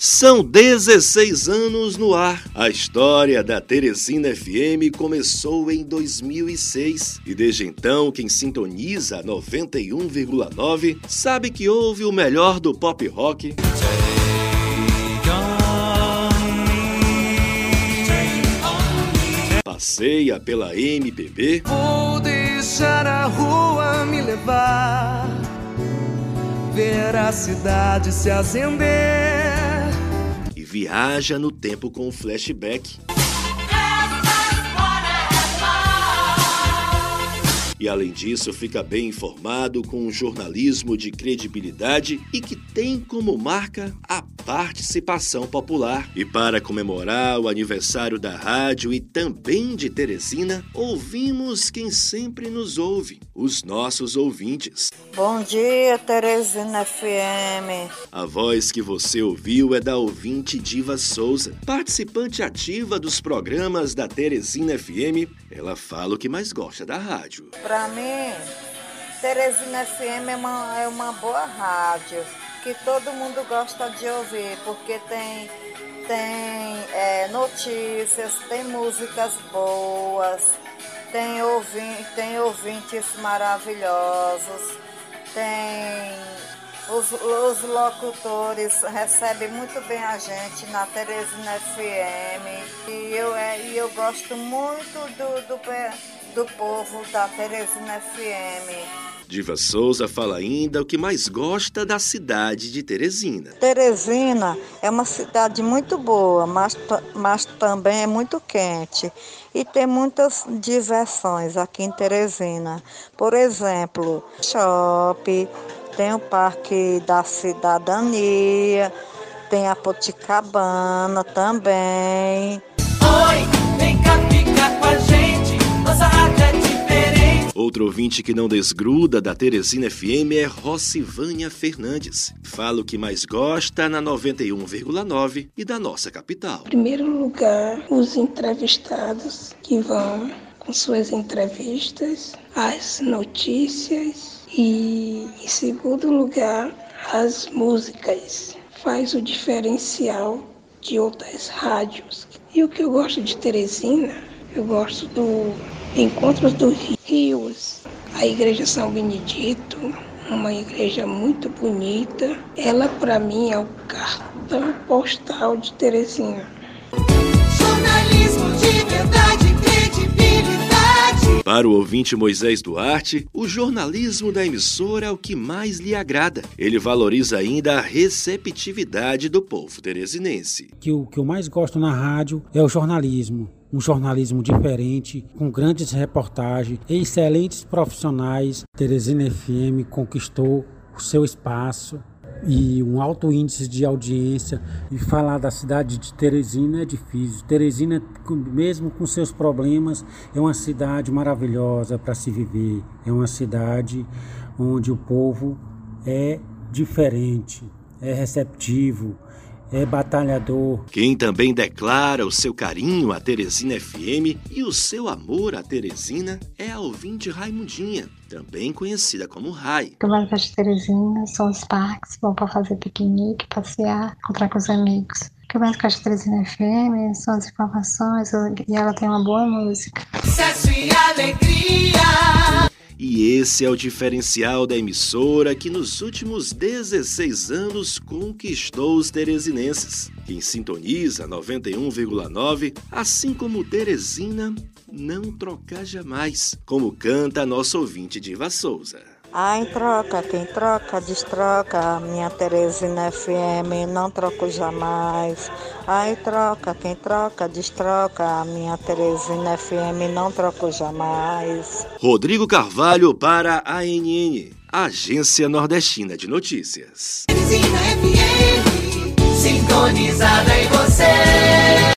São 16 anos no ar. A história da Teresina FM começou em 2006 e desde então quem sintoniza 91,9 sabe que houve o melhor do pop rock. Passeia pela MPB. Vou deixar a rua me levar, ver a cidade se acender viaja no tempo com flashback. E além disso, fica bem informado com um jornalismo de credibilidade e que tem como marca a participação popular. E para comemorar o aniversário da rádio e também de Teresina, ouvimos quem sempre nos ouve, os nossos ouvintes. Bom dia, Teresina FM. A voz que você ouviu é da ouvinte Diva Souza, participante ativa dos programas da Teresina FM. Ela fala o que mais gosta da rádio. Para mim, Teresina FM é uma, é uma boa rádio que todo mundo gosta de ouvir, porque tem, tem é, notícias, tem músicas boas, tem, tem ouvintes maravilhosos, tem os, os locutores recebem muito bem a gente na Teresina FM e eu, é, e eu gosto muito do, do, do povo da Teresina FM. Diva Souza fala ainda o que mais gosta da cidade de Teresina. Teresina é uma cidade muito boa, mas, mas também é muito quente. E tem muitas diversões aqui em Teresina. Por exemplo, shopping, tem o Parque da Cidadania, tem a Poticabana também. Oi, vem cá ficar com a gente, Outro ouvinte que não desgruda da Teresina FM é Rossivânia Fernandes. Fala o que mais gosta na 91,9 e da nossa capital. Em primeiro lugar, os entrevistados que vão com suas entrevistas, as notícias e, em segundo lugar, as músicas. Faz o diferencial de outras rádios. E o que eu gosto de Teresina, eu gosto do Encontros dos Rios, a Igreja São Benedito, uma igreja muito bonita. Ela, para mim, é o cartão postal de Teresina. Jornalismo de verdade, credibilidade. Para o ouvinte Moisés Duarte, o jornalismo da emissora é o que mais lhe agrada. Ele valoriza ainda a receptividade do povo teresinense. Que o que eu mais gosto na rádio é o jornalismo um jornalismo diferente, com grandes reportagens, excelentes profissionais. Teresina FM conquistou o seu espaço e um alto índice de audiência. E falar da cidade de Teresina é difícil. Teresina, mesmo com seus problemas, é uma cidade maravilhosa para se viver. É uma cidade onde o povo é diferente, é receptivo, é batalhador. Quem também declara o seu carinho à Teresina FM e o seu amor à Teresina é a ouvinte Raimundinha, também conhecida como Rai. O que eu mais gosto de Teresina são os parques, bom para fazer piquenique, passear, encontrar com os amigos. O que eu mais gosto de Teresina FM são as informações e ela tem uma boa música. Sucesso e alegria. E esse é o diferencial da emissora que nos últimos 16 anos conquistou os teresinenses. Quem sintoniza 91,9, assim como Teresina, não trocar jamais, como canta a nossa ouvinte Diva Souza. Ai, troca, quem troca, destroca. Minha Teresina FM, não troco jamais. Ai, troca, quem troca, destroca. Minha Teresina FM, não troco jamais. Rodrigo Carvalho para a ANN, Agência Nordestina de Notícias. Teresina FM, sintonizada em você.